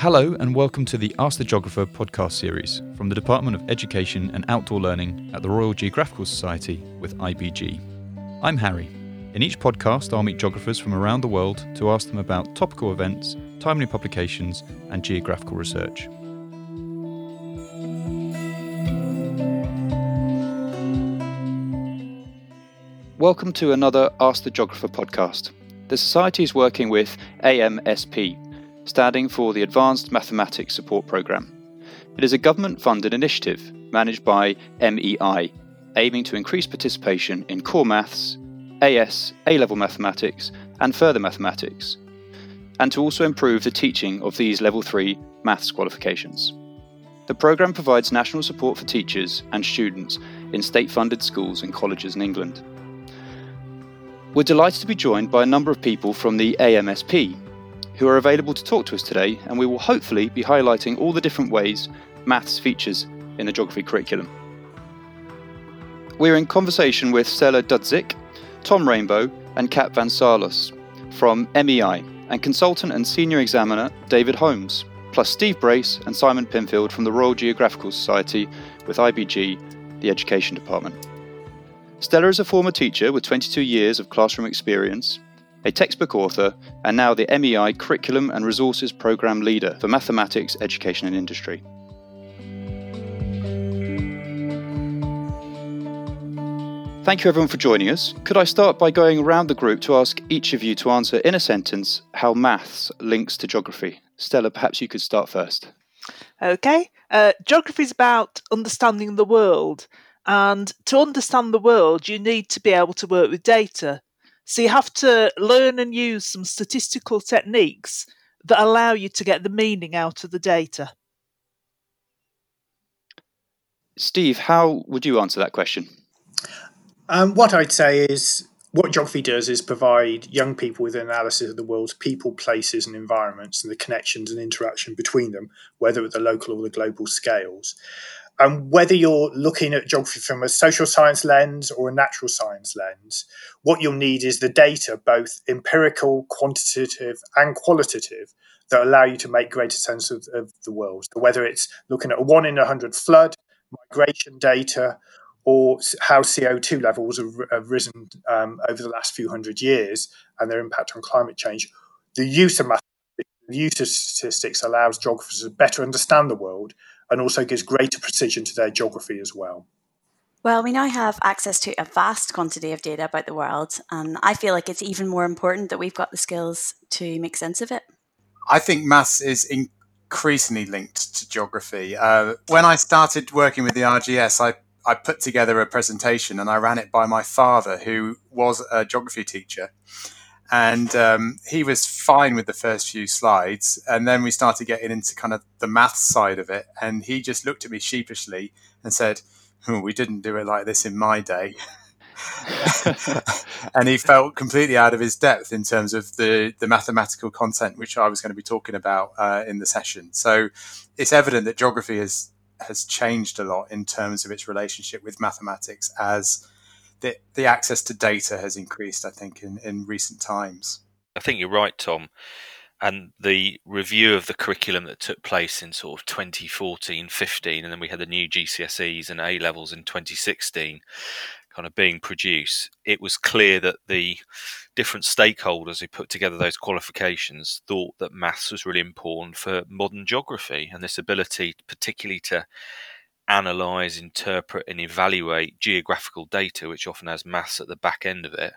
Hello, and welcome to the Ask the Geographer podcast series from the Department of Education and Outdoor Learning at the Royal Geographical Society with IBG. I'm Harry. In each podcast, I'll meet geographers from around the world to ask them about topical events, timely publications, and geographical research. Welcome to another Ask the Geographer podcast. The Society is working with AMSP, standing for the Advanced Mathematics Support Programme. It is a government funded initiative managed by MEI, aiming to increase participation in core maths, AS, A level mathematics, and further mathematics, and to also improve the teaching of these level 3 maths qualifications. The programme provides national support for teachers and students in state funded schools and colleges in England. We're delighted to be joined by a number of people from the AMSP who are available to talk to us today, and we will hopefully be highlighting all the different ways maths features in the geography curriculum. We're in conversation with Stella Dudzik, Tom Rainbow, and Kat Van Salos from MEI, and consultant and senior examiner David Holmes, plus Steve Brace and Simon Pinfield from the Royal Geographical Society with IBG, the Education Department. Stella is a former teacher with 22 years of classroom experience, a textbook author, and now the MEI Curriculum and Resources Programme Leader for Mathematics, Education and Industry. Thank you everyone for joining us. Could I start by going around the group to ask each of you to answer in a sentence how maths links to geography? Stella, perhaps you could start first. Okay. Uh, geography is about understanding the world. And to understand the world, you need to be able to work with data. So you have to learn and use some statistical techniques that allow you to get the meaning out of the data. Steve, how would you answer that question? Um, what I'd say is what geography does is provide young people with an analysis of the world's people, places, and environments and the connections and interaction between them, whether at the local or the global scales. And whether you're looking at geography from a social science lens or a natural science lens, what you'll need is the data, both empirical, quantitative, and qualitative, that allow you to make greater sense of, of the world. So whether it's looking at a one in a hundred flood, migration data, or how CO2 levels have, have risen um, over the last few hundred years and their impact on climate change, the use of the use of statistics allows geographers to better understand the world and also gives greater precision to their geography as well. Well, we now have access to a vast quantity of data about the world, and I feel like it's even more important that we've got the skills to make sense of it. I think maths is increasingly linked to geography. Uh, when I started working with the RGS, I, I put together a presentation and I ran it by my father, who was a geography teacher and um, he was fine with the first few slides. And then we started getting into kind of the math side of it. And he just looked at me sheepishly and said oh, we didn't do it like this in my day. And he felt completely out of his depth in terms of the, the mathematical content which i was going to be talking about uh, in the session. So it's evident that geography has has changed a lot in terms of its relationship with mathematics as the, the access to data has increased, I think, in, in recent times. I think you're right, Tom. And the review of the curriculum that took place in sort of 2014 15, and then we had the new GCSEs and A levels in 2016 kind of being produced, it was clear that the different stakeholders who put together those qualifications thought that maths was really important for modern geography and this ability, particularly to analyze, interpret, and evaluate geographical data, which often has maths at the back end of it,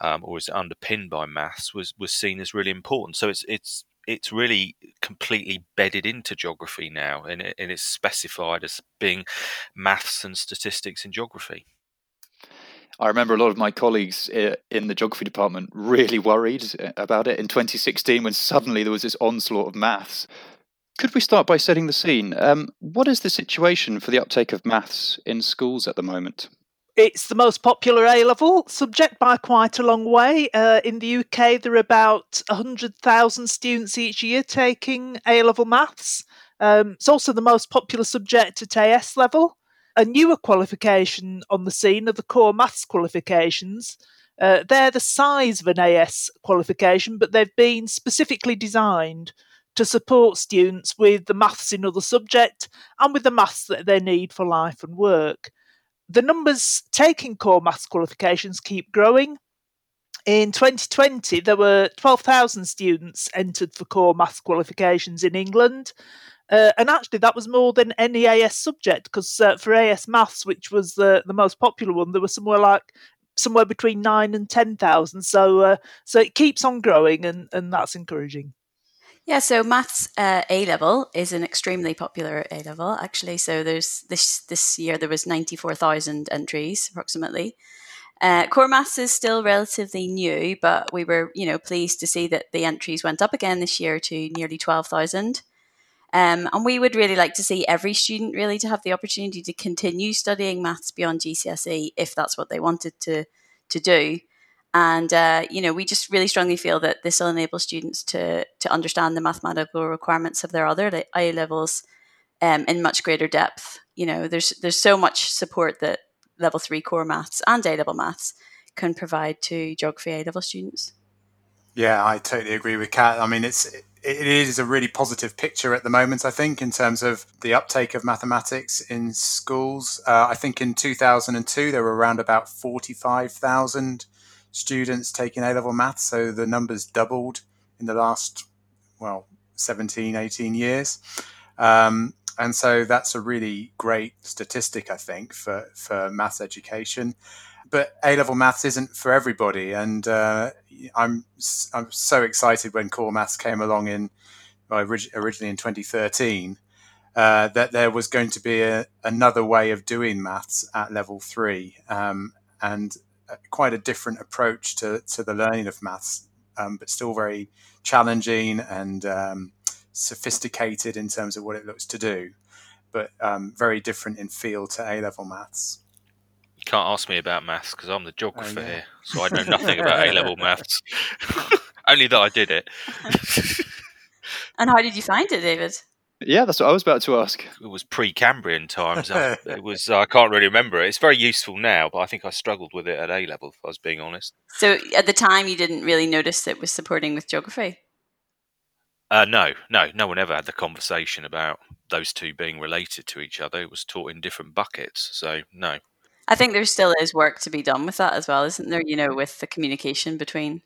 um, or is underpinned by maths, was was seen as really important. So it's it's it's really completely bedded into geography now, and, it, and it's specified as being maths and statistics in geography. I remember a lot of my colleagues uh, in the geography department really worried uh, about it in 2016 when suddenly there was this onslaught of maths. Could we start by setting the scene? Um, what is the situation for the uptake of maths in schools at the moment? It's the most popular A level subject by quite a long way. Uh, in the UK, there are about 100,000 students each year taking A level maths. Um, it's also the most popular subject at AS level. A newer qualification on the scene are the core maths qualifications. Uh, they're the size of an AS qualification, but they've been specifically designed to support students with the maths in other subject and with the maths that they need for life and work. The numbers taking core maths qualifications keep growing. In 2020, there were 12,000 students entered for core maths qualifications in England. Uh, and actually, that was more than any AS subject because uh, for AS Maths, which was the, the most popular one, there were somewhere like somewhere between nine and ten thousand. So uh, so it keeps on growing, and and that's encouraging. Yeah, so maths uh, A level is an extremely popular A level actually. So there's this this year there was ninety four thousand entries approximately. Uh, core maths is still relatively new, but we were you know pleased to see that the entries went up again this year to nearly twelve thousand. Um, and we would really like to see every student really to have the opportunity to continue studying maths beyond GCSE if that's what they wanted to to do. And uh, you know, we just really strongly feel that this will enable students to to understand the mathematical requirements of their other A levels um, in much greater depth. You know, there's there's so much support that level three core maths and A level maths can provide to geography A level students. Yeah, I totally agree with Kat. I mean, it's it is a really positive picture at the moment, I think, in terms of the uptake of mathematics in schools. Uh, I think in 2002, there were around about 45,000 students taking A level maths. So the numbers doubled in the last, well, 17, 18 years. Um, and so that's a really great statistic, I think, for, for maths education but A level maths isn't for everybody, and uh, I'm I'm so excited when core maths came along in well, originally in 2013 uh, that there was going to be a, another way of doing maths at level three, um, and quite a different approach to to the learning of maths, um, but still very challenging and um, sophisticated in terms of what it looks to do, but um, very different in feel to A level maths. You can't ask me about maths because I'm the geographer oh, yeah. here, so I know nothing about A level maths. Only that I did it. and how did you find it, David? Yeah, that's what I was about to ask. It was pre-Cambrian times. it was. I can't really remember it. It's very useful now, but I think I struggled with it at A level. If I was being honest. So at the time, you didn't really notice it was supporting with geography. Uh, no, no, no one ever had the conversation about those two being related to each other. It was taught in different buckets. So no. I think there still is work to be done with that as well, isn't there? You know, with the communication between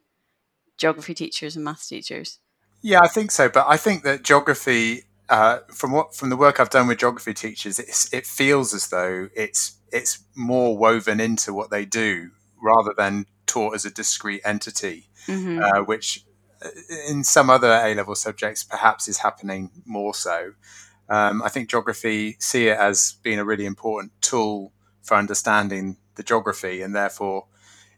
geography teachers and maths teachers. Yeah, I think so. But I think that geography, uh, from what from the work I've done with geography teachers, it feels as though it's it's more woven into what they do rather than taught as a discrete entity, mm-hmm. uh, which uh, in some other A level subjects perhaps is happening more so. Um, I think geography see it as being a really important tool for understanding the geography, and therefore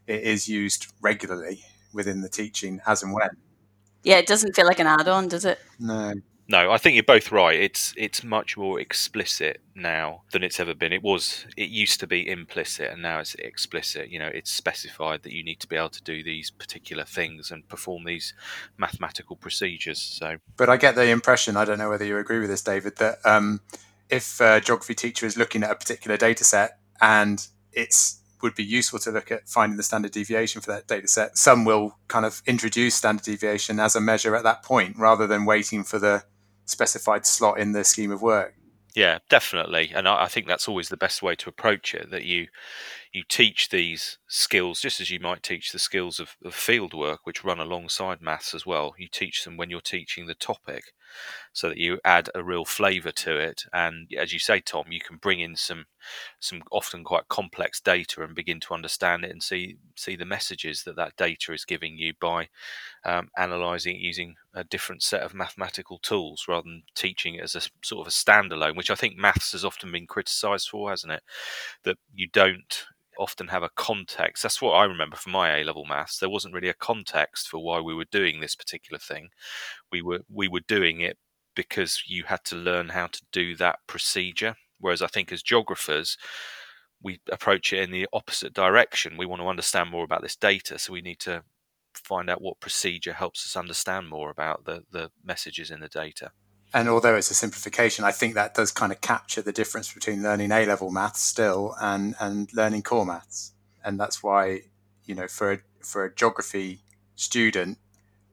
it is used regularly within the teaching as and when. Yeah, it doesn't feel like an add-on, does it? No. No, I think you're both right. It's it's much more explicit now than it's ever been. It was it used to be implicit and now it's explicit. You know, it's specified that you need to be able to do these particular things and perform these mathematical procedures. So But I get the impression, I don't know whether you agree with this, David, that um, if a geography teacher is looking at a particular data set and it's would be useful to look at finding the standard deviation for that data set. Some will kind of introduce standard deviation as a measure at that point rather than waiting for the specified slot in the scheme of work. Yeah, definitely, and I, I think that's always the best way to approach it. That you you teach these skills just as you might teach the skills of, of field work, which run alongside maths as well. You teach them when you're teaching the topic, so that you add a real flavour to it. And as you say, Tom, you can bring in some some often quite complex data and begin to understand it and see see the messages that that data is giving you by um, analysing using a different set of mathematical tools rather than teaching it as a sort of a standalone, which I think maths has often been criticised for, hasn't it? That you don't often have a context. That's what I remember from my A level maths. There wasn't really a context for why we were doing this particular thing. We were we were doing it because you had to learn how to do that procedure. Whereas I think as geographers, we approach it in the opposite direction. We want to understand more about this data, so we need to find out what procedure helps us understand more about the, the messages in the data. And although it's a simplification, I think that does kind of capture the difference between learning A level maths still and, and learning core maths. And that's why, you know, for a, for a geography student,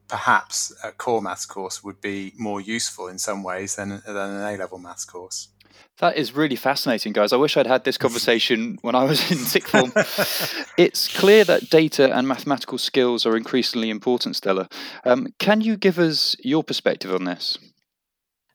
perhaps a core maths course would be more useful in some ways than, than an A level maths course. That is really fascinating, guys. I wish I'd had this conversation when I was in sixth form. it's clear that data and mathematical skills are increasingly important, Stella. Um, can you give us your perspective on this?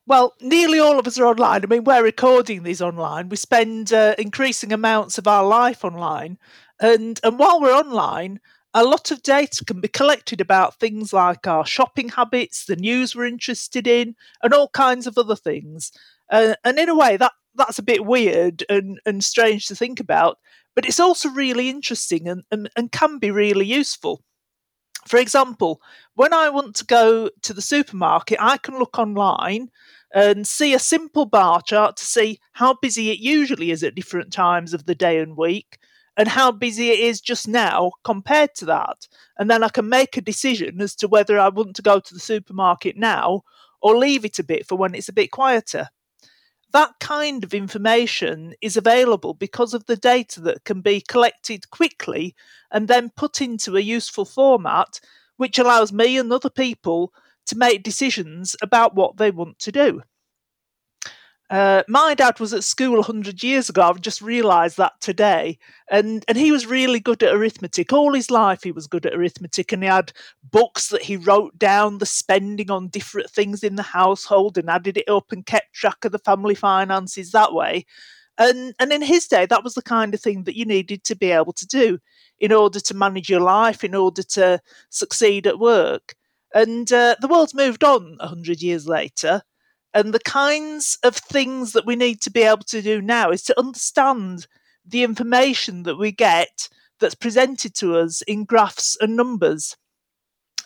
Well, nearly all of us are online. I mean, we're recording these online. We spend uh, increasing amounts of our life online. And, and while we're online, a lot of data can be collected about things like our shopping habits, the news we're interested in, and all kinds of other things. Uh, and in a way, that that's a bit weird and, and strange to think about, but it's also really interesting and, and, and can be really useful. For example, when I want to go to the supermarket, I can look online and see a simple bar chart to see how busy it usually is at different times of the day and week and how busy it is just now compared to that. And then I can make a decision as to whether I want to go to the supermarket now or leave it a bit for when it's a bit quieter that kind of information is available because of the data that can be collected quickly and then put into a useful format, which allows me and other people to make decisions about what they want to do. Uh, my dad was at school 100 years ago. I've just realised that today. And, and he was really good at arithmetic. All his life, he was good at arithmetic. And he had books that he wrote down the spending on different things in the household and added it up and kept track of the family finances that way. And, and in his day, that was the kind of thing that you needed to be able to do in order to manage your life, in order to succeed at work. And uh, the world's moved on 100 years later. And the kinds of things that we need to be able to do now is to understand the information that we get that's presented to us in graphs and numbers.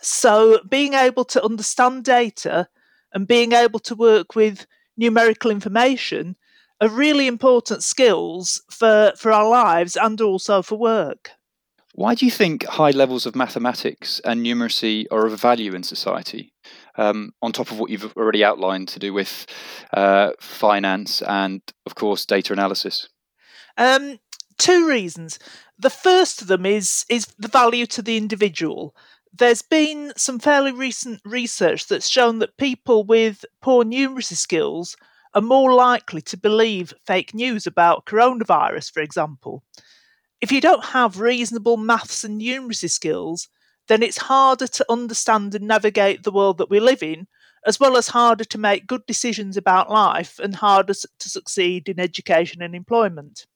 So, being able to understand data and being able to work with numerical information are really important skills for, for our lives and also for work. Why do you think high levels of mathematics and numeracy are of value in society? um, on top of what you've already outlined to do with uh, finance and, of course, data analysis? Um, two reasons. The first of them is is the value to the individual. There's been some fairly recent research that's shown that people with poor numeracy skills are more likely to believe fake news about coronavirus, for example. If you don't have reasonable maths and numeracy skills, then it's harder to understand and navigate the world that we live in, as well as harder to make good decisions about life and harder to succeed in education and employment.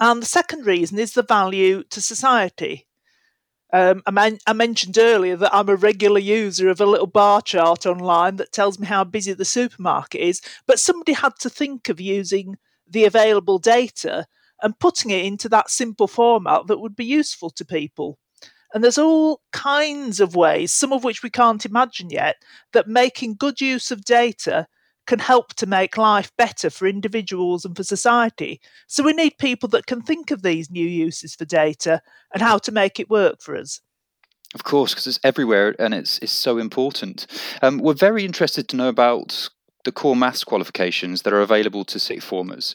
And the second reason is the value to society. Um, I, man- I, mentioned earlier that I'm a regular user of a little bar chart online that tells me how busy the supermarket is, but somebody had to think of using the available data and putting it into that simple format that would be useful to people. And there's all kinds of ways, some of which we can't imagine yet, that making good use of data can help to make life better for individuals and for society. So we need people that can think of these new uses for data and how to make it work for us. Of course, because it's everywhere and it's it's so important. Um, we're very interested to know about the core maths qualifications that are available to sixth formers.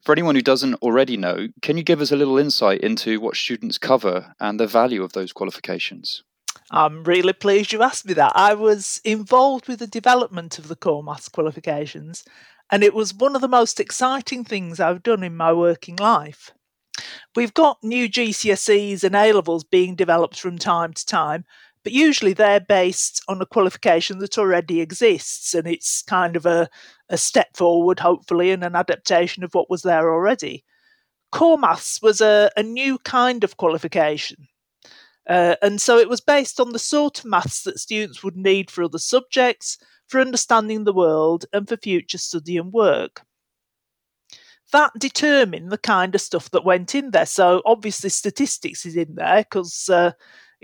For anyone who doesn't already know, can you give us a little insight into what students cover and the value of those qualifications? I'm really pleased you asked me that. I was involved with the development of the core maths qualifications, and it was one of the most exciting things I've done in my working life. We've got new GCSEs and A levels being developed from time to time, but usually they're based on a qualification that already exists and it's kind of a, a step forward, hopefully, and an adaptation of what was there already. Core Maths was a, a new kind of qualification. Uh, and so it was based on the sort of maths that students would need for other subjects, for understanding the world, and for future study and work. That determined the kind of stuff that went in there. So obviously, statistics is in there because uh,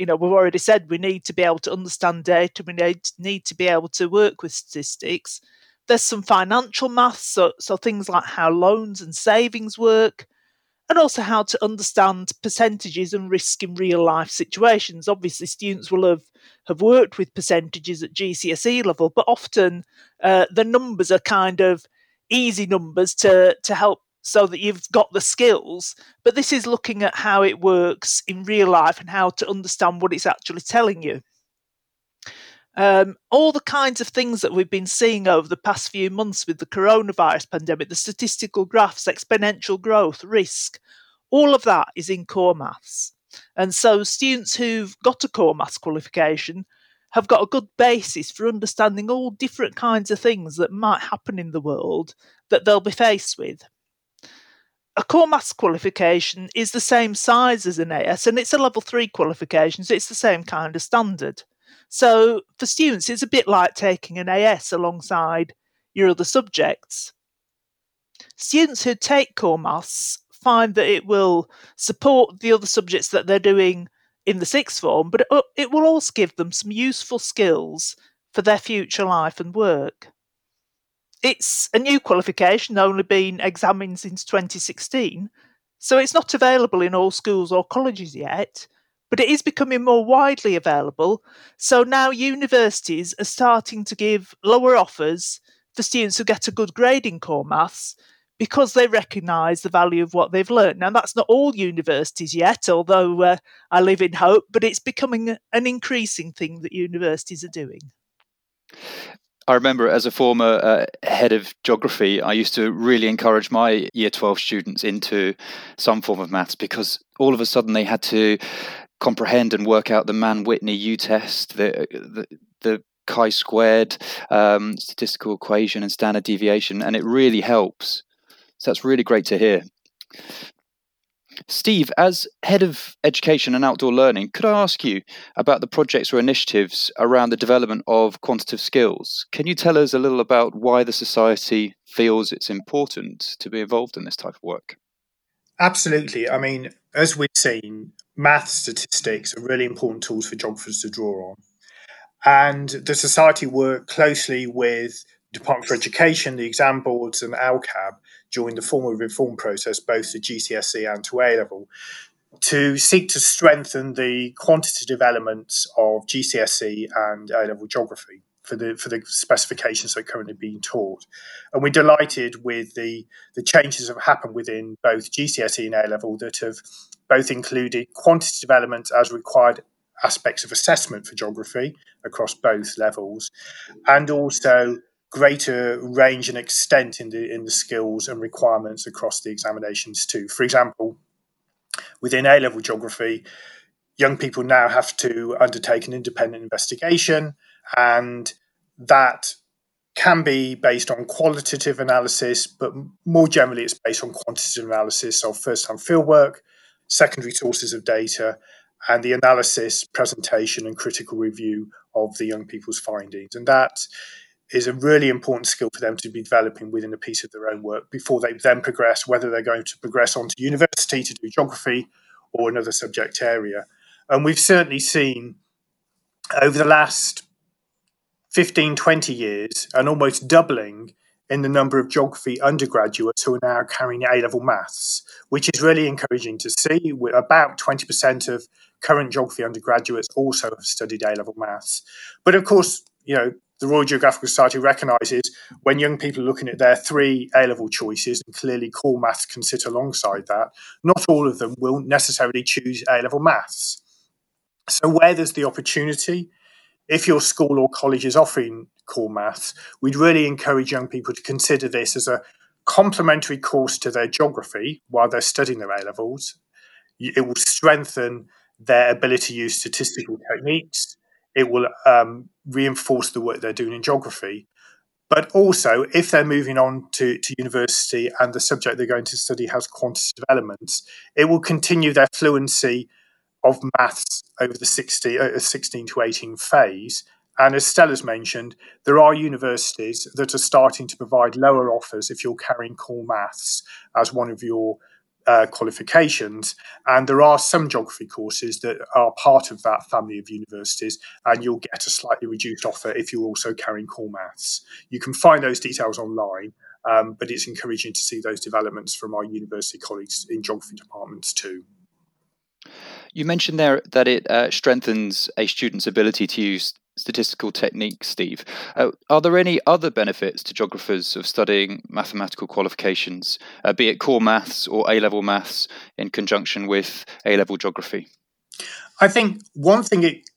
you know, we've already said we need to be able to understand data, we need, need to be able to work with statistics. There's some financial maths, so, so things like how loans and savings work, and also how to understand percentages and risk in real life situations. Obviously, students will have, have worked with percentages at GCSE level, but often uh, the numbers are kind of easy numbers to, to help so that you've got the skills. But this is looking at how it works in real life and how to understand what it's actually telling you. Um, all the kinds of things that we've been seeing over the past few months with the coronavirus pandemic, the statistical graphs, exponential growth, risk, all of that is in core maths. And so students who've got a core maths qualification have got a good basis for understanding all different kinds of things that might happen in the world that they'll be faced with. A core maths qualification is the same size as an AS and it's a level 3 qualification, so it's the same kind of standard. So for students, it's a bit like taking an AS alongside your other subjects. Students who take core maths find that it will support the other subjects that they're doing in the sixth form, but it will also give them some useful skills for their future life and work. It's a new qualification, only been examined since 2016, so it's not available in all schools or colleges yet, but it is becoming more widely available. So now universities are starting to give lower offers for students who get a good grade in core maths because they recognise the value of what they've learned. Now, that's not all universities yet, although uh, I live in hope, but it's becoming an increasing thing that universities are doing. I remember as a former uh, head of geography, I used to really encourage my year 12 students into some form of maths because all of a sudden they had to comprehend and work out the Mann Whitney U test, the, the, the chi squared um, statistical equation and standard deviation, and it really helps so that's really great to hear. Steve, as head of education and outdoor learning, could I ask you about the projects or initiatives around the development of quantitative skills? Can you tell us a little about why the Society feels it's important to be involved in this type of work? Absolutely. I mean, as we've seen, math statistics are really important tools for geographers to draw on. And the Society work closely with Department for Education, the exam boards, and ALCAB during the formal reform process, both to GCSE and to A level, to seek to strengthen the quantitative elements of GCSE and A level geography for the for the specifications that are currently being taught. And we're delighted with the, the changes that have happened within both GCSE and A level that have both included quantitative elements as required aspects of assessment for geography across both levels, and also greater range and extent in the in the skills and requirements across the examinations too. For example, within A level geography, young people now have to undertake an independent investigation, and that can be based on qualitative analysis, but more generally, it's based on quantitative analysis of first time fieldwork, secondary sources of data, and the analysis, presentation, and critical review of the young people's findings. And that is a really important skill for them to be developing within a piece of their own work before they then progress, whether they're going to progress on to university to do geography or another subject area. And we've certainly seen over the last 15, 20 years an almost doubling in the number of geography undergraduates who are now carrying A level maths, which is really encouraging to see. About 20% of current geography undergraduates also have studied A level maths. But of course, you know, the Royal Geographical Society recognises when young people are looking at their three A level choices, and clearly core maths can sit alongside that, not all of them will necessarily choose A level maths. So, where there's the opportunity, if your school or college is offering core maths, we'd really encourage young people to consider this as a complementary course to their geography while they're studying their A levels. It will strengthen their ability to use statistical techniques it will um, reinforce the work they're doing in geography. But also, if they're moving on to, to university and the subject they're going to study has quantitative elements, it will continue their fluency of maths over the 60, uh, 16 to 18 phase. And as Stella's mentioned, there are universities that are starting to provide lower offers if you're carrying core maths as one of your uh, qualifications. And there are some geography courses that are part of that family of universities, and you'll get a slightly reduced offer if you're also carrying core maths. You can find those details online, um, but it's encouraging to see those developments from our university colleagues in geography departments too. You mentioned there that it uh, strengthens a student's ability to use statistical techniques, Steve. Uh, are there any other benefits to geographers of studying mathematical qualifications, uh, be it core maths or A level maths, in conjunction with A level geography? I think one thing it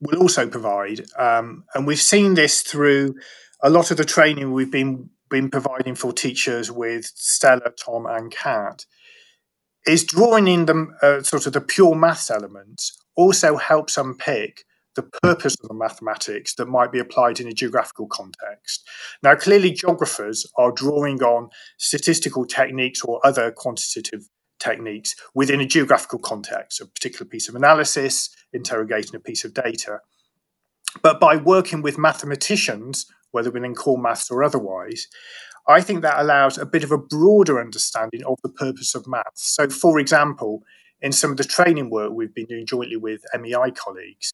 will also provide. Um, and we've seen this through a lot of the training we've been been providing for teachers with Stella, Tom, and Kat is drawing in the uh, sort of the pure maths elements also helps unpick the purpose of the mathematics that might be applied in a geographical context. Now, clearly, geographers are drawing on statistical techniques or other quantitative techniques within a geographical context, a particular piece of analysis, interrogating a piece of data. But by working with mathematicians, whether within core maths or otherwise, I think that allows a bit of a broader understanding of the purpose of maths. So, for example, in some of the training work we've been doing jointly with MEI colleagues,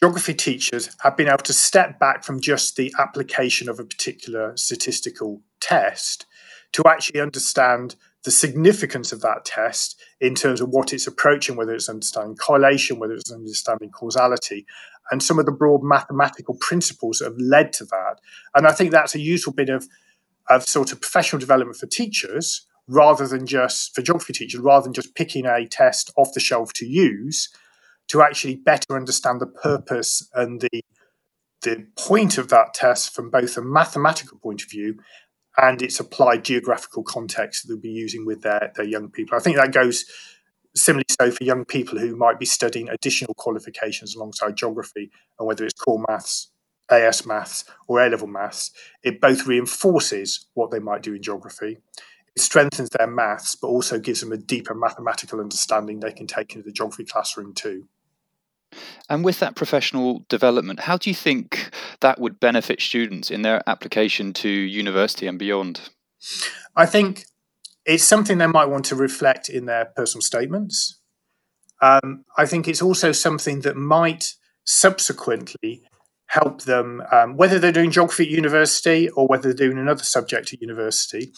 geography teachers have been able to step back from just the application of a particular statistical test to actually understand the significance of that test in terms of what it's approaching, whether it's understanding correlation, whether it's understanding causality, and some of the broad mathematical principles that have led to that. And I think that's a useful bit of, of sort of professional development for teachers rather than just for geography teachers, rather than just picking a test off the shelf to use, to actually better understand the purpose and the the point of that test from both a mathematical point of view and its applied geographical context that they'll be using with their, their young people. I think that goes similarly so for young people who might be studying additional qualifications alongside geography, and whether it's core maths, AS maths, or A level maths, it both reinforces what they might do in geography. It strengthens their maths, but also gives them a deeper mathematical understanding they can take into the geography classroom too. And with that professional development, how do you think that would benefit students in their application to university and beyond? I think it's something they might want to reflect in their personal statements. Um, I think it's also something that might subsequently help them, um, whether they're doing geography at university or whether they're doing another subject at university.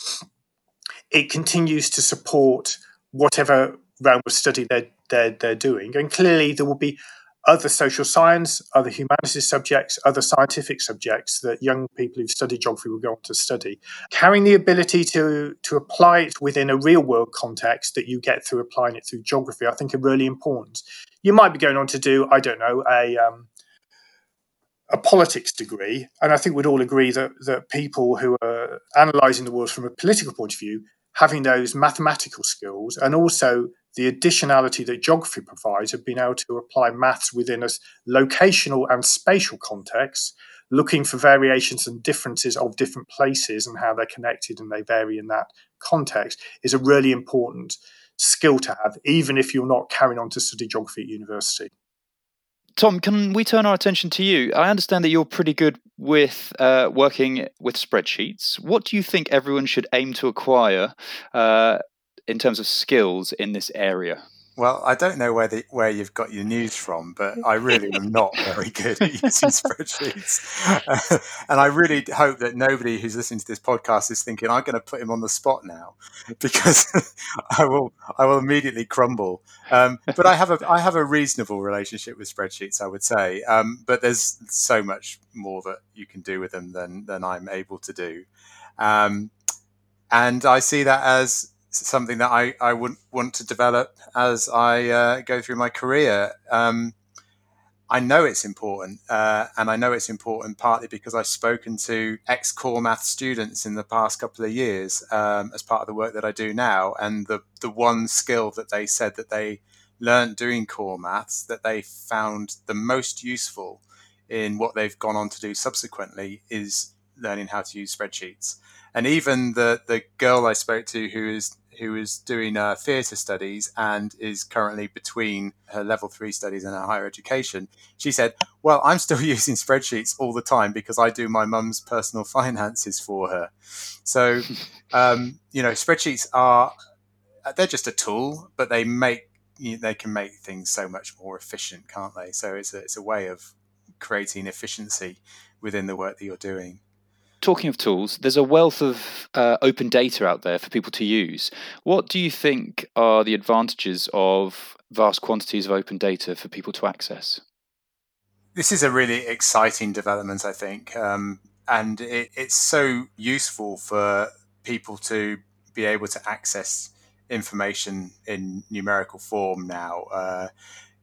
It continues to support whatever realm of study they're, they're, they're doing. And clearly, there will be other social science, other humanities subjects, other scientific subjects that young people who've studied geography will go on to study. Carrying the ability to, to apply it within a real world context that you get through applying it through geography, I think are really important. You might be going on to do, I don't know, a um, a politics degree, and I think we'd all agree that that people who are analysing the world from a political point of view, having those mathematical skills and also the additionality that geography provides of being able to apply maths within a locational and spatial context, looking for variations and differences of different places and how they're connected and they vary in that context, is a really important skill to have, even if you're not carrying on to study geography at university. Tom, can we turn our attention to you? I understand that you're pretty good with uh, working with spreadsheets. What do you think everyone should aim to acquire uh, in terms of skills in this area? Well, I don't know where the, where you've got your news from, but I really am not very good at using spreadsheets, and I really hope that nobody who's listening to this podcast is thinking I'm going to put him on the spot now, because I will I will immediately crumble. Um, but I have a I have a reasonable relationship with spreadsheets, I would say. Um, but there's so much more that you can do with them than than I'm able to do, um, and I see that as something that I, I would want to develop as I uh, go through my career. Um, I know it's important, uh, and I know it's important partly because I've spoken to ex core math students in the past couple of years um, as part of the work that I do now. And the, the one skill that they said that they learned doing core maths that they found the most useful in what they've gone on to do subsequently is learning how to use spreadsheets. And even the, the girl I spoke to who is who is doing uh, theatre studies and is currently between her level three studies and her higher education. She said, Well, I'm still using spreadsheets all the time because I do my mum's personal finances for her. So, um, you know, spreadsheets are, they're just a tool, but they make, you know, they can make things so much more efficient, can't they? So it's a, it's a way of creating efficiency within the work that you're doing talking of tools, there's a wealth of uh, open data out there for people to use. What do you think are the advantages of vast quantities of open data for people to access? This is a really exciting development, I think, um, and it, it's so useful for people to be able to access information in numerical form now. Uh,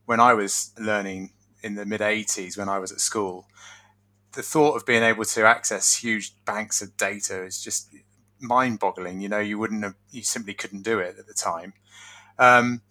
when I was learning in the mid 80s when I was at school, the thought of being able to access huge banks of data is just mind boggling. You know, you wouldn't have, you simply couldn't do it at the time. Um,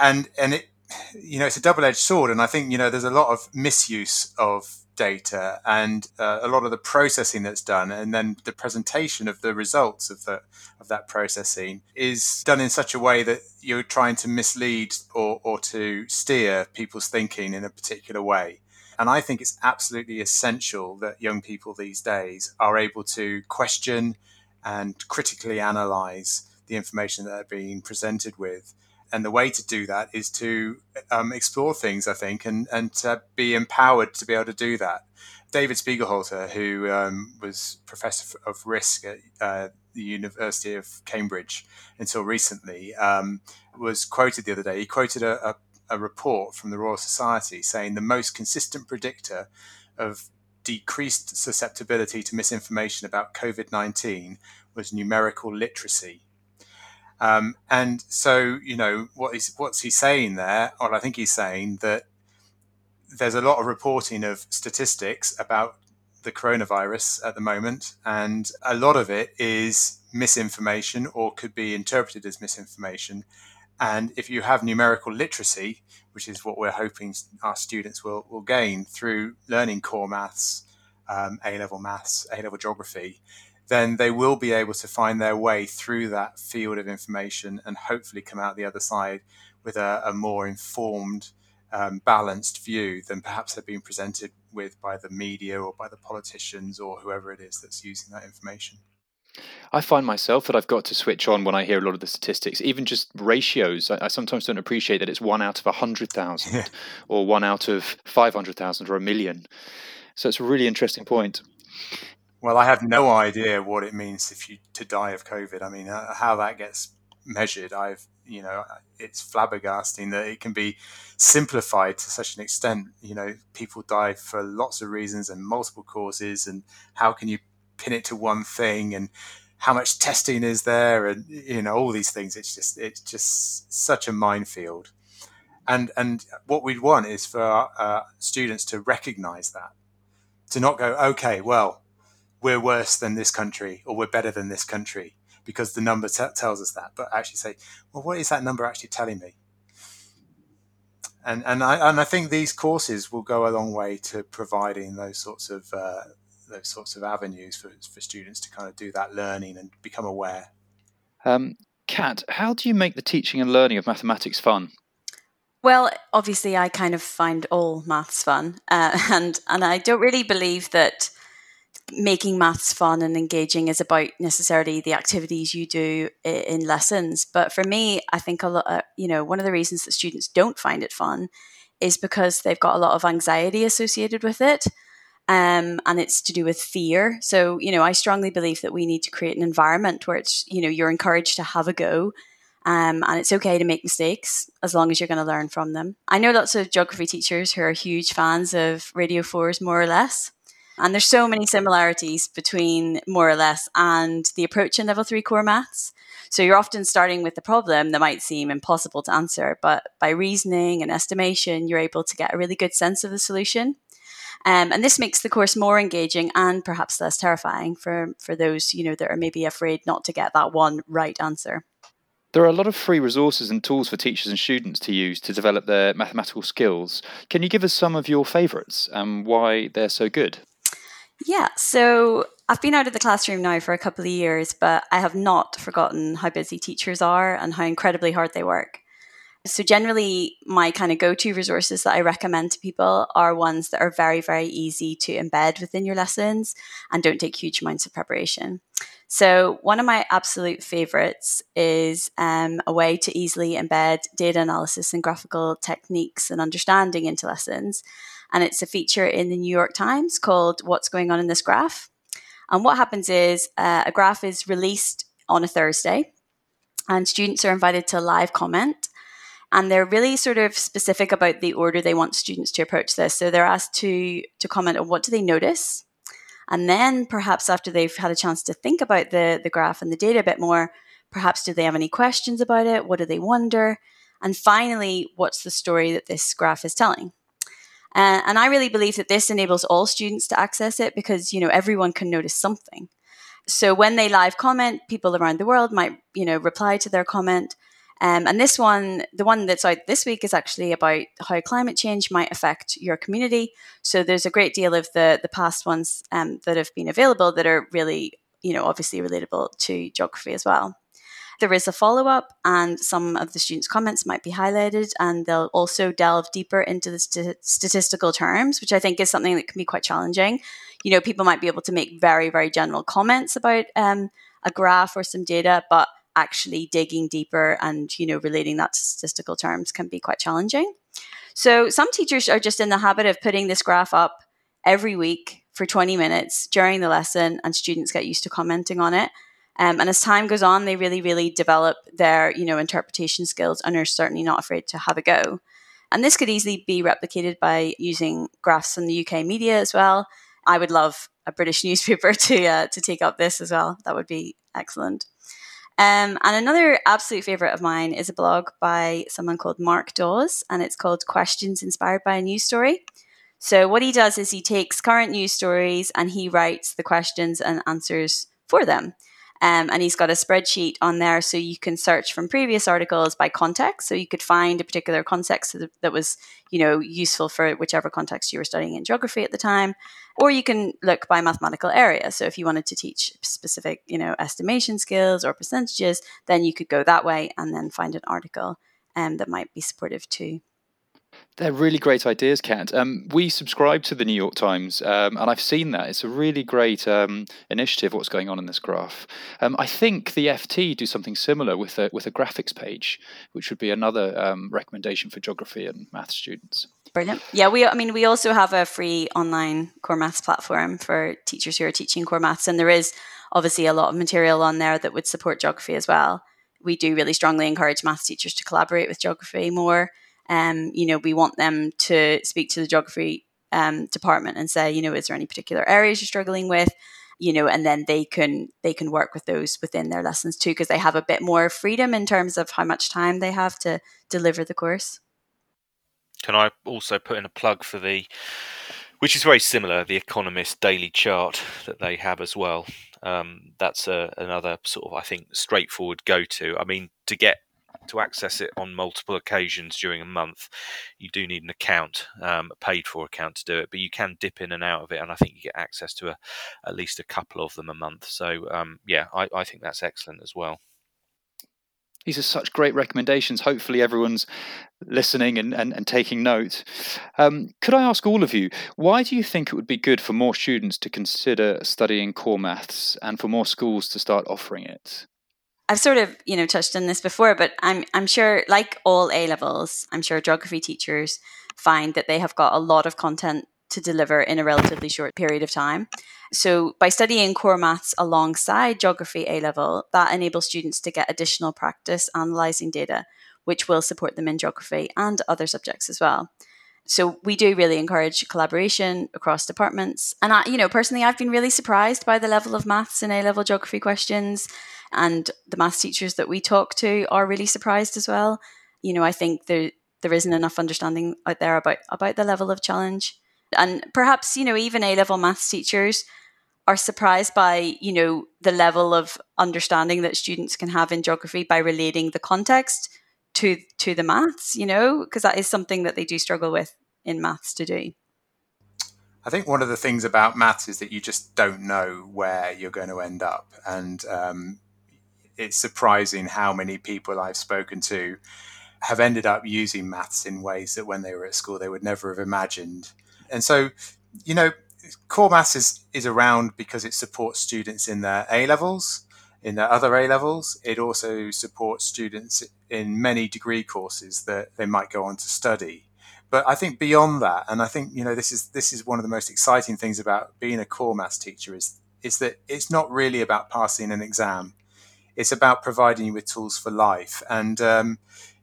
and, and it, you know, it's a double edged sword. And I think, you know, there's a lot of misuse of data and uh, a lot of the processing that's done and then the presentation of the results of the of that processing is done in such a way that you're trying to mislead or, or to steer people's thinking in a particular way and I think it's absolutely essential that young people these days are able to question and critically analyze the information that they're being presented with. And the way to do that is to um, explore things, I think, and, and to be empowered to be able to do that. David Spiegelhalter, who um, was professor of risk at uh, the University of Cambridge until recently, um, was quoted the other day. He quoted a, a, a report from the Royal Society saying the most consistent predictor of decreased susceptibility to misinformation about COVID 19 was numerical literacy. Um, and so, you know, what is what's he saying there? Well, I think he's saying that there's a lot of reporting of statistics about the coronavirus at the moment, and a lot of it is misinformation or could be interpreted as misinformation. And if you have numerical literacy, which is what we're hoping our students will, will gain through learning core maths, um, A level maths, A level geography, then they will be able to find their way through that field of information and hopefully come out the other side with a, a more informed, um, balanced view than perhaps they're being presented with by the media or by the politicians or whoever it is that's using that information. I find myself that I've got to switch on when I hear a lot of the statistics, even just ratios. I, I sometimes don't appreciate that it's one out of 100,000 yeah. or one out of 500,000 or a million. So it's a really interesting point. Well, I have no idea what it means if you to die of COVID. I mean, uh, how that gets measured, I've you know, it's flabbergasting that it can be simplified to such an extent. You know, people die for lots of reasons and multiple causes, and how can you pin it to one thing and how much testing is there and you know all these things. It's just it's just such a minefield. And and what we'd want is for our, uh, students to recognize that to not go okay well we're worse than this country or we're better than this country because the number t- tells us that but actually say well what is that number actually telling me? And and I and I think these courses will go a long way to providing those sorts of uh, those sorts of avenues for, for students to kind of do that learning and become aware. Um, Kat, how do you make the teaching and learning of mathematics fun? Well, obviously, I kind of find all maths fun, uh, and and I don't really believe that making maths fun and engaging is about necessarily the activities you do in lessons. But for me, I think a lot, uh, you know, one of the reasons that students don't find it fun is because they've got a lot of anxiety associated with it um, and it's to do with fear. So, you know, I strongly believe that we need to create an environment where it's, you know, you're encouraged to have a go. Um, and it's okay to make mistakes as long as you're going to learn from them. I know lots of geography teachers who are huge fans of Radio 4's More or Less. And there's so many similarities between More or Less and the approach in level three core maths. So you're often starting with the problem that might seem impossible to answer, but by reasoning and estimation, you're able to get a really good sense of the solution. Um, and this makes the course more engaging and perhaps less terrifying for, for those, you know, that are maybe afraid not to get that one right answer. There are a lot of free resources and tools for teachers and students to use to develop their mathematical skills. Can you give us some of your favourites and why they're so good? Yeah, so I've been out of the classroom now for a couple of years, but I have not forgotten how busy teachers are and how incredibly hard they work. So, generally, my kind of go to resources that I recommend to people are ones that are very, very easy to embed within your lessons and don't take huge amounts of preparation. So, one of my absolute favorites is um, a way to easily embed data analysis and graphical techniques and understanding into lessons. And it's a feature in the New York Times called What's Going On in This Graph. And what happens is uh, a graph is released on a Thursday, and students are invited to live comment and they're really sort of specific about the order they want students to approach this. So they're asked to to comment on what do they notice, and then perhaps after they've had a chance to think about the the graph and the data a bit more, perhaps do they have any questions about it? What do they wonder? And finally, what's the story that this graph is telling? Uh, and I really believe that this enables all students to access it because, you know, everyone can notice something. So when they live comment, people around the world might, you know, reply to their comment. Um, and this one, the one that's out this week, is actually about how climate change might affect your community. So there's a great deal of the the past ones um, that have been available that are really, you know, obviously relatable to geography as well. There is a follow up, and some of the students' comments might be highlighted, and they'll also delve deeper into the st- statistical terms, which I think is something that can be quite challenging. You know, people might be able to make very, very general comments about um, a graph or some data, but actually digging deeper and you know relating that to statistical terms can be quite challenging. So some teachers are just in the habit of putting this graph up every week for 20 minutes during the lesson, and students get used to commenting on it. Um, and as time goes on, they really, really develop their, you know, interpretation skills and are certainly not afraid to have a go. And this could easily be replicated by using graphs in the UK media as well. I would love a British newspaper to uh, to take up this as well. That would be excellent. Um, and another absolute favorite of mine is a blog by someone called Mark Dawes, and it's called Questions Inspired by a News Story. So, what he does is he takes current news stories and he writes the questions and answers for them. Um, and he's got a spreadsheet on there so you can search from previous articles by context. So you could find a particular context that was, you know, useful for whichever context you were studying in geography at the time. Or you can look by mathematical area. So if you wanted to teach specific, you know, estimation skills or percentages, then you could go that way and then find an article um, that might be supportive too. They're really great ideas, Kat. Um, we subscribe to the New York Times, um, and I've seen that. It's a really great um, initiative. What's going on in this graph? Um, I think the FT do something similar with a with a graphics page, which would be another um, recommendation for geography and math students. Brilliant. Yeah, we. I mean, we also have a free online core maths platform for teachers who are teaching core maths, and there is obviously a lot of material on there that would support geography as well. We do really strongly encourage maths teachers to collaborate with geography more um, you know, we want them to speak to the geography um, department and say, you know, is there any particular areas you're struggling with? You know, and then they can they can work with those within their lessons too, because they have a bit more freedom in terms of how much time they have to deliver the course. Can I also put in a plug for the, which is very similar, the Economist daily chart that they have as well. Um, that's a, another sort of I think straightforward go to. I mean, to get to access it on multiple occasions during a month, you do need an account, um, a paid for account to do it, but you can dip in and out of it, and I think you get access to a, at least a couple of them a month. So, um, yeah, I, I think that's excellent as well. These are such great recommendations. Hopefully, everyone's listening and, and, and taking note. Um, could I ask all of you, why do you think it would be good for more students to consider studying core maths and for more schools to start offering it? I've sort of, you know, touched on this before, but I'm I'm sure like all A levels, I'm sure geography teachers find that they have got a lot of content to deliver in a relatively short period of time. So by studying core maths alongside geography A level, that enables students to get additional practice analyzing data, which will support them in geography and other subjects as well. So we do really encourage collaboration across departments. And I, you know, personally, I've been really surprised by the level of maths in A level geography questions. And the maths teachers that we talk to are really surprised as well. You know, I think there there isn't enough understanding out there about about the level of challenge. And perhaps, you know, even A level maths teachers are surprised by, you know, the level of understanding that students can have in geography by relating the context to to the maths, you know, because that is something that they do struggle with in maths to do. I think one of the things about maths is that you just don't know where you're going to end up, and um, it's surprising how many people I've spoken to have ended up using maths in ways that when they were at school they would never have imagined. And so, you know, core maths is, is around because it supports students in their A levels, in their other A levels. It also supports students in many degree courses that they might go on to study. But I think beyond that, and I think you know this is this is one of the most exciting things about being a core maths teacher is is that it's not really about passing an exam it's about providing you with tools for life. And um,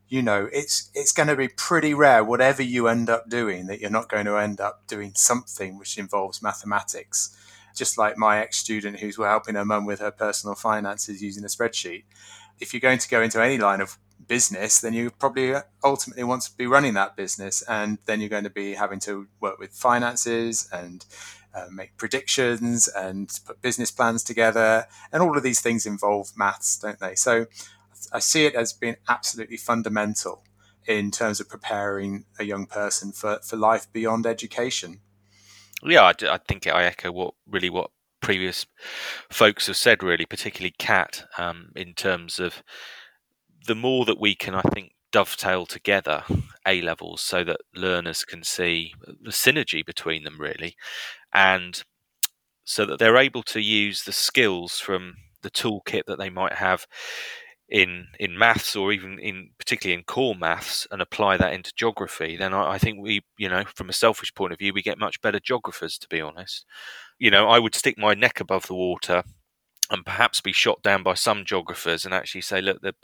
you know, it's it's going to be pretty rare, whatever you end up doing, that you're not going to end up doing something which involves mathematics. Just like my ex student who's helping her mum with her personal finances using a spreadsheet. If you're going to go into any line of business, then you probably ultimately want to be running that business, and then you're going to be having to work with finances and uh, make predictions and put business plans together, and all of these things involve maths, don't they? So I see it as being absolutely fundamental in terms of preparing a young person for, for life beyond education. Yeah, I, I think I echo what really what previous folks have said, really, particularly Kat, um, in terms of the more that we can, I think, dovetail together A levels so that learners can see the synergy between them, really, and so that they're able to use the skills from the toolkit that they might have in in maths or even in particularly in core maths and apply that into geography then I, I, think we you know from a selfish point of view we get much better geographers to be honest. You know i would stick my neck above the water and perhaps be shot down by some geographers and actually say, look, the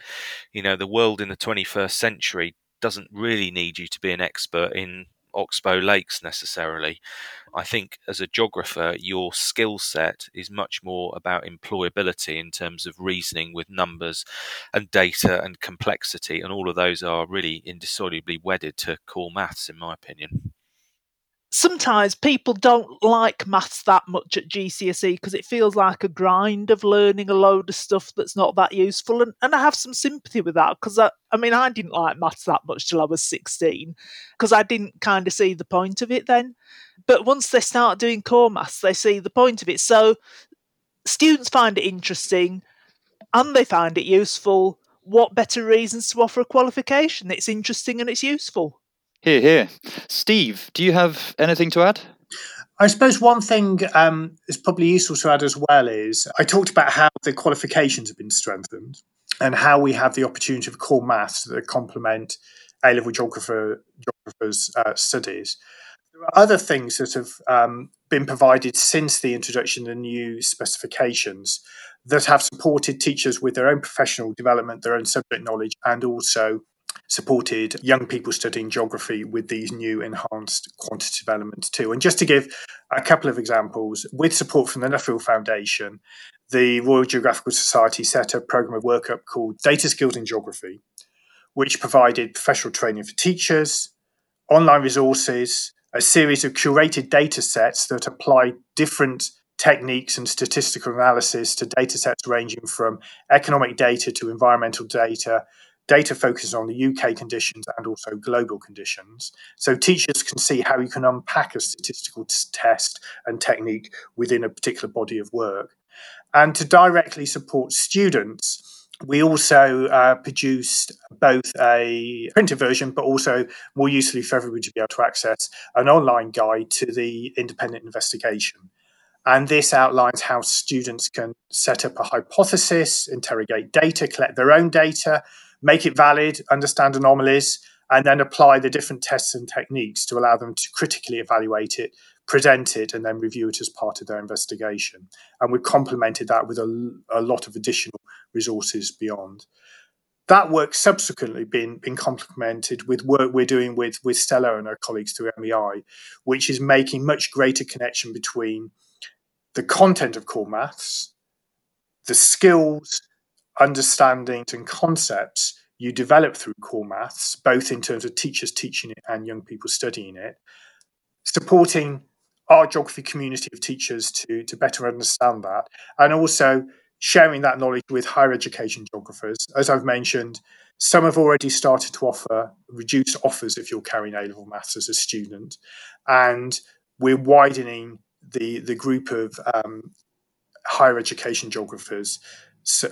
you know the world in the 21st century doesn't really need you to be an expert in oxbow lakes necessarily. I think as a geographer, your skill set is much more about employability in terms of reasoning with numbers and data and complexity, and all of those are really indissolubly wedded to core maths, in my opinion sometimes people don't like maths that much at GCSE because it feels like a grind of learning a load of stuff that's not that useful. And, and I have some sympathy with that because I, I mean, I didn't like maths that much till I was 16 because I didn't kind of see the point of it then. But once they start doing core maths, they see the point of it. So students find it interesting and they find it useful. What better reasons to offer a qualification? It's interesting and it's useful. Hear, hear. Steve, do you have anything to add? I suppose one thing um, is probably useful to add as well is I talked about how the qualifications have been strengthened and how we have the opportunity of core maths that complement A level geographer, geographers' uh, studies. There are other things that have um, been provided since the introduction of the new specifications that have supported teachers with their own professional development, their own subject knowledge, and also supported young people studying geography with these new enhanced quantitative elements too. And just to give a couple of examples, with support from the Nuffield Foundation, the Royal Geographical Society set up a program of work up called Data Skills in Geography, which provided professional training for teachers, online resources, a series of curated data sets that apply different techniques and statistical analysis to data sets ranging from economic data to environmental data Data focuses on the UK conditions and also global conditions. So teachers can see how you can unpack a statistical test and technique within a particular body of work. And to directly support students, we also uh, produced both a printed version, but also more usefully for everybody to be able to access an online guide to the independent investigation. And this outlines how students can set up a hypothesis, interrogate data, collect their own data, make it valid, understand anomalies, and then apply the different tests and techniques to allow them to critically evaluate it, present it, and then review it as part of their investigation. And we've complemented that with a, a lot of additional resources beyond. That work subsequently been, been complemented with work we're doing with, with Stella and her colleagues through MEI, which is making much greater connection between the content of core maths, the skills understandings and concepts you develop through core maths, both in terms of teachers teaching it and young people studying it, supporting our geography community of teachers to, to better understand that, and also sharing that knowledge with higher education geographers. As I've mentioned, some have already started to offer reduced offers if you're carrying A level maths as a student, and we're widening the, the group of um, higher education geographers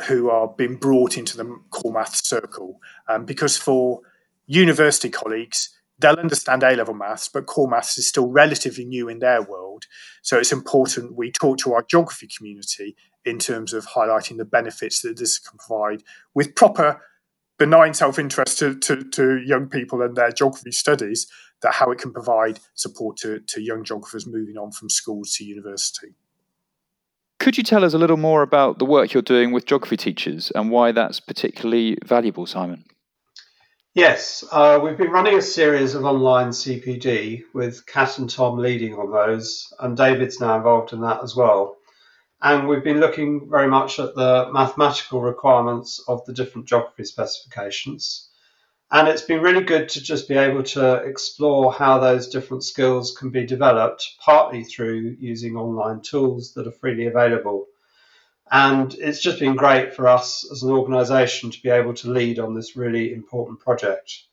who are being brought into the core maths circle. Um, because for university colleagues, they'll understand A level maths, but core maths is still relatively new in their world. So it's important we talk to our geography community in terms of highlighting the benefits that this can provide with proper benign self-interest to, to, to young people and their geography studies that how it can provide support to, to young geographers moving on from schools to university. Could you tell us a little more about the work you're doing with geography teachers and why that's particularly valuable, Simon? Yes, uh, we've been running a series of online CPD with Kat and Tom leading on those, and David's now involved in that as well. and we've been looking very much at the mathematical requirements of the different geography specifications. And it's been really good to just be able to explore how those different skills can be developed, partly through using online tools that are freely available. And it's just been great for us as an organisation to be able to lead on this really important project.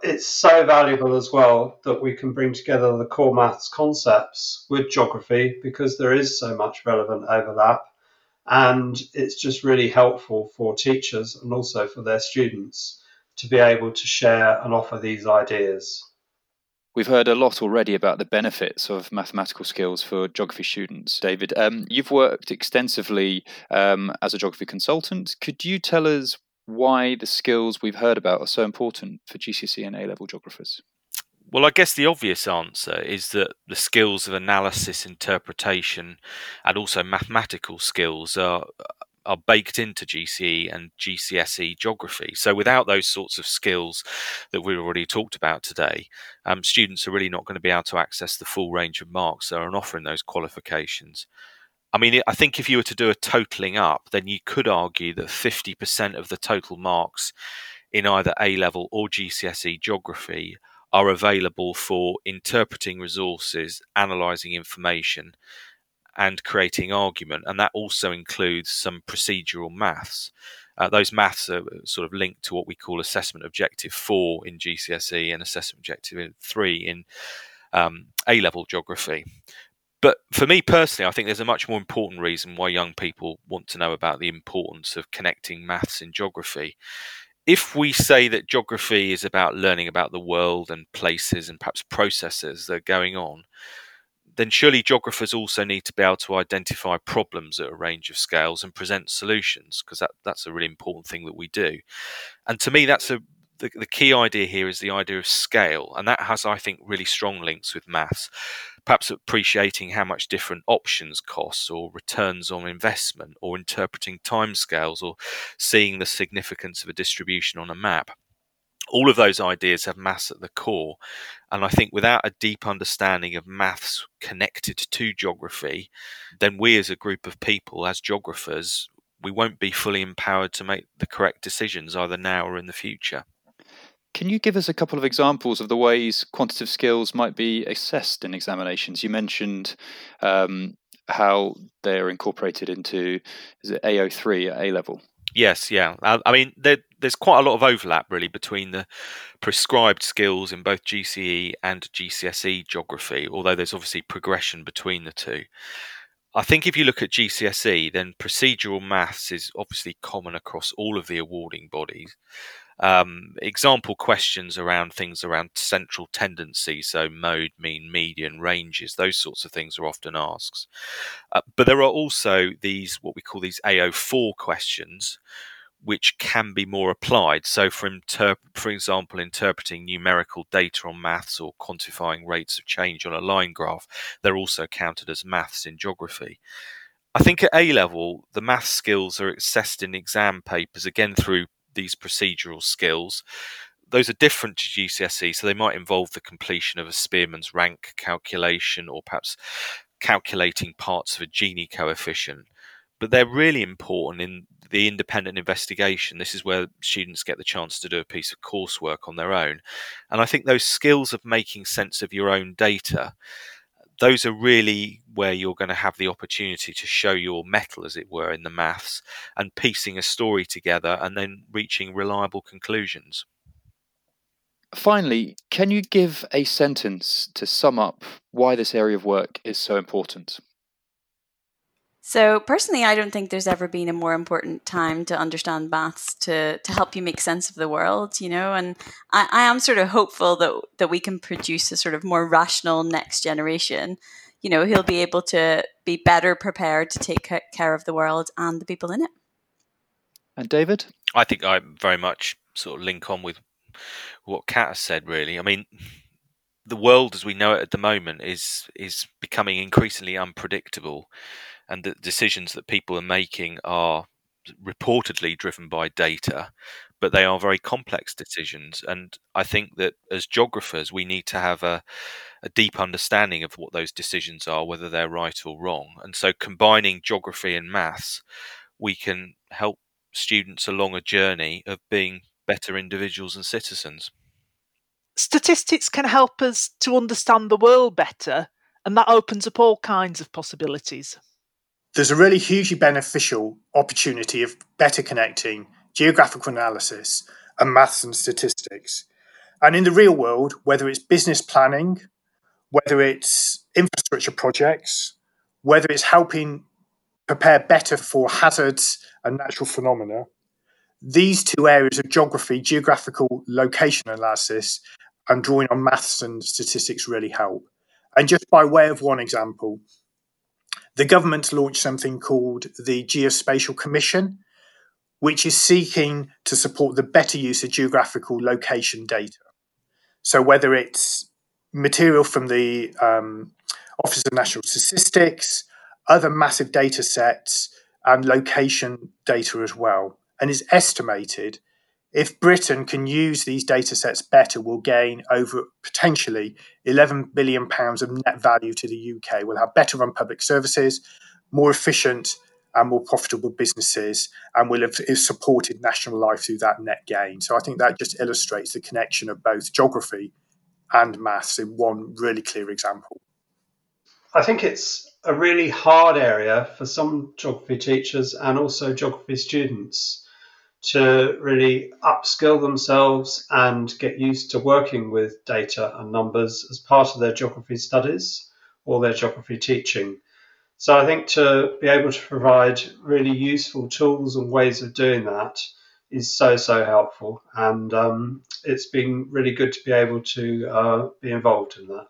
It's so valuable as well that we can bring together the core maths concepts with geography because there is so much relevant overlap. And it's just really helpful for teachers and also for their students to be able to share and offer these ideas. We've heard a lot already about the benefits of mathematical skills for geography students. David, um, you've worked extensively um, as a geography consultant. Could you tell us why the skills we've heard about are so important for GCSE and A level geographers? Well, I guess the obvious answer is that the skills of analysis, interpretation, and also mathematical skills are are baked into GCE and GCSE geography. So without those sorts of skills that we've already talked about today, um, students are really not going to be able to access the full range of marks that are on offer in those qualifications. I mean, I think if you were to do a totalling up, then you could argue that 50% of the total marks in either A level or GCSE geography are available for interpreting resources, analysing information, and creating argument. And that also includes some procedural maths. Uh, those maths are sort of linked to what we call assessment objective four in GCSE and assessment objective three in um, A level geography. But for me personally, I think there's a much more important reason why young people want to know about the importance of connecting maths and geography. If we say that geography is about learning about the world and places and perhaps processes that are going on, then surely geographers also need to be able to identify problems at a range of scales and present solutions because that, that's a really important thing that we do. And to me, that's a the, the key idea here is the idea of scale, and that has, I think, really strong links with maths. Perhaps appreciating how much different options costs, or returns on investment, or interpreting timescales, or seeing the significance of a distribution on a map all of those ideas have maths at the core. And I think without a deep understanding of maths connected to geography, then we as a group of people, as geographers, we won't be fully empowered to make the correct decisions either now or in the future. Can you give us a couple of examples of the ways quantitative skills might be assessed in examinations? You mentioned um, how they're incorporated into is it AO3 at A level. Yes, yeah. I, I mean, there, there's quite a lot of overlap really between the prescribed skills in both GCE and GCSE geography, although there's obviously progression between the two. I think if you look at GCSE, then procedural maths is obviously common across all of the awarding bodies. Um, example questions around things around central tendency, so mode, mean, median, ranges, those sorts of things are often asked. Uh, but there are also these, what we call these AO4 questions, which can be more applied. So, for, for example, interpreting numerical data on maths or quantifying rates of change on a line graph, they're also counted as maths in geography. I think at A level, the math skills are assessed in exam papers again through these procedural skills. Those are different to GCSE, so they might involve the completion of a Spearman's rank calculation or perhaps calculating parts of a Gini coefficient. But they're really important in the independent investigation. This is where students get the chance to do a piece of coursework on their own. And I think those skills of making sense of your own data those are really where you're going to have the opportunity to show your mettle, as it were, in the maths and piecing a story together and then reaching reliable conclusions. Finally, can you give a sentence to sum up why this area of work is so important? So personally, I don't think there's ever been a more important time to understand maths to to help you make sense of the world, you know. And I, I am sort of hopeful that that we can produce a sort of more rational next generation. You know, he'll be able to be better prepared to take care of the world and the people in it. And David, I think I very much sort of link on with what Kat has said. Really, I mean, the world as we know it at the moment is is becoming increasingly unpredictable and the decisions that people are making are reportedly driven by data, but they are very complex decisions. And I think that as geographers, we need to have a, a deep understanding of what those decisions are, whether they're right or wrong. And so, combining geography and maths, we can help students along a journey of being better individuals and citizens. Statistics can help us to understand the world better, and that opens up all kinds of possibilities. There's a really hugely beneficial opportunity of better connecting geographical analysis and maths and statistics. And in the real world, whether it's business planning, whether it's infrastructure projects, whether it's helping prepare better for hazards and natural phenomena, these two areas of geography, geographical location analysis, and drawing on maths and statistics really help. And just by way of one example, the government launched something called the Geospatial Commission, which is seeking to support the better use of geographical location data. So, whether it's material from the um, Office of National Statistics, other massive data sets, and location data as well and is estimated if Britain can use these data sets better, we'll gain over potentially 11 billion pounds of net value to the UK. We'll have better run public services, more efficient and more profitable businesses, and we'll have supported national life through that net gain. So I think that just illustrates the connection of both geography and maths in one really clear example. I think it's a really hard area for some geography teachers and also geography students to really upskill themselves and get used to working with data and numbers as part of their geography studies or their geography teaching. So I think to be able to provide really useful tools and ways of doing that is so so helpful, and um, it's been really good to be able to uh, be involved in that.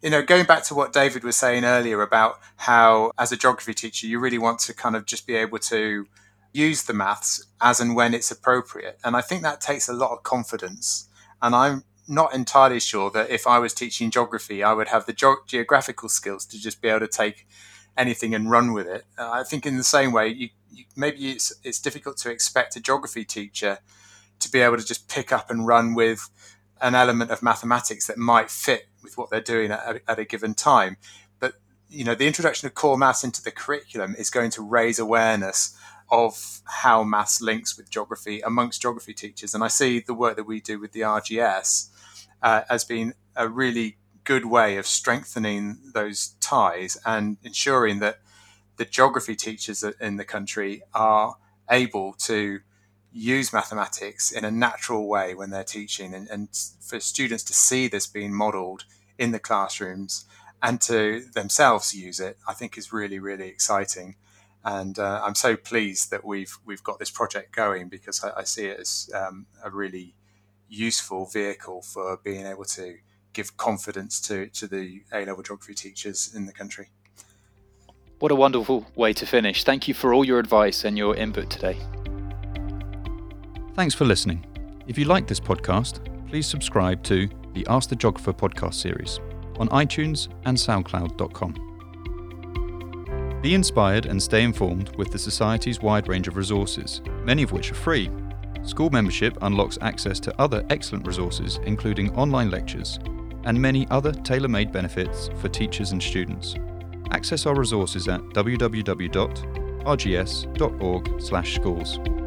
You know, going back to what David was saying earlier about how, as a geography teacher, you really want to kind of just be able to use the maths as and when it's appropriate. And I think that takes a lot of confidence. And I'm not entirely sure that if I was teaching geography, I would have the ge- geographical skills to just be able to take anything and run with it. Uh, I think in the same way, you, you, maybe it's, it's difficult to expect a geography teacher to be able to just pick up and run with an element of mathematics that might fit with what they're doing at, at a given time. But you know, the introduction of core maths into the curriculum is going to raise awareness of how maths links with geography amongst geography teachers. And I see the work that we do with the RGS uh, as being a really good way of strengthening those ties and ensuring that the geography teachers in the country are able to use mathematics in a natural way when they're teaching and, and for students to see this being modeled in the classrooms and to themselves use it, I think is really, really exciting and uh, I'm so pleased that we've we've got this project going because I, I see it as um, a really useful vehicle for being able to give confidence to to the A level geography teachers in the country. What a wonderful way to finish! Thank you for all your advice and your input today. Thanks for listening. If you like this podcast, please subscribe to the Ask the Geographer podcast series on iTunes and SoundCloud.com. Be inspired and stay informed with the Society's wide range of resources, many of which are free. School membership unlocks access to other excellent resources, including online lectures and many other tailor made benefits for teachers and students. Access our resources at www.rgs.org/schools.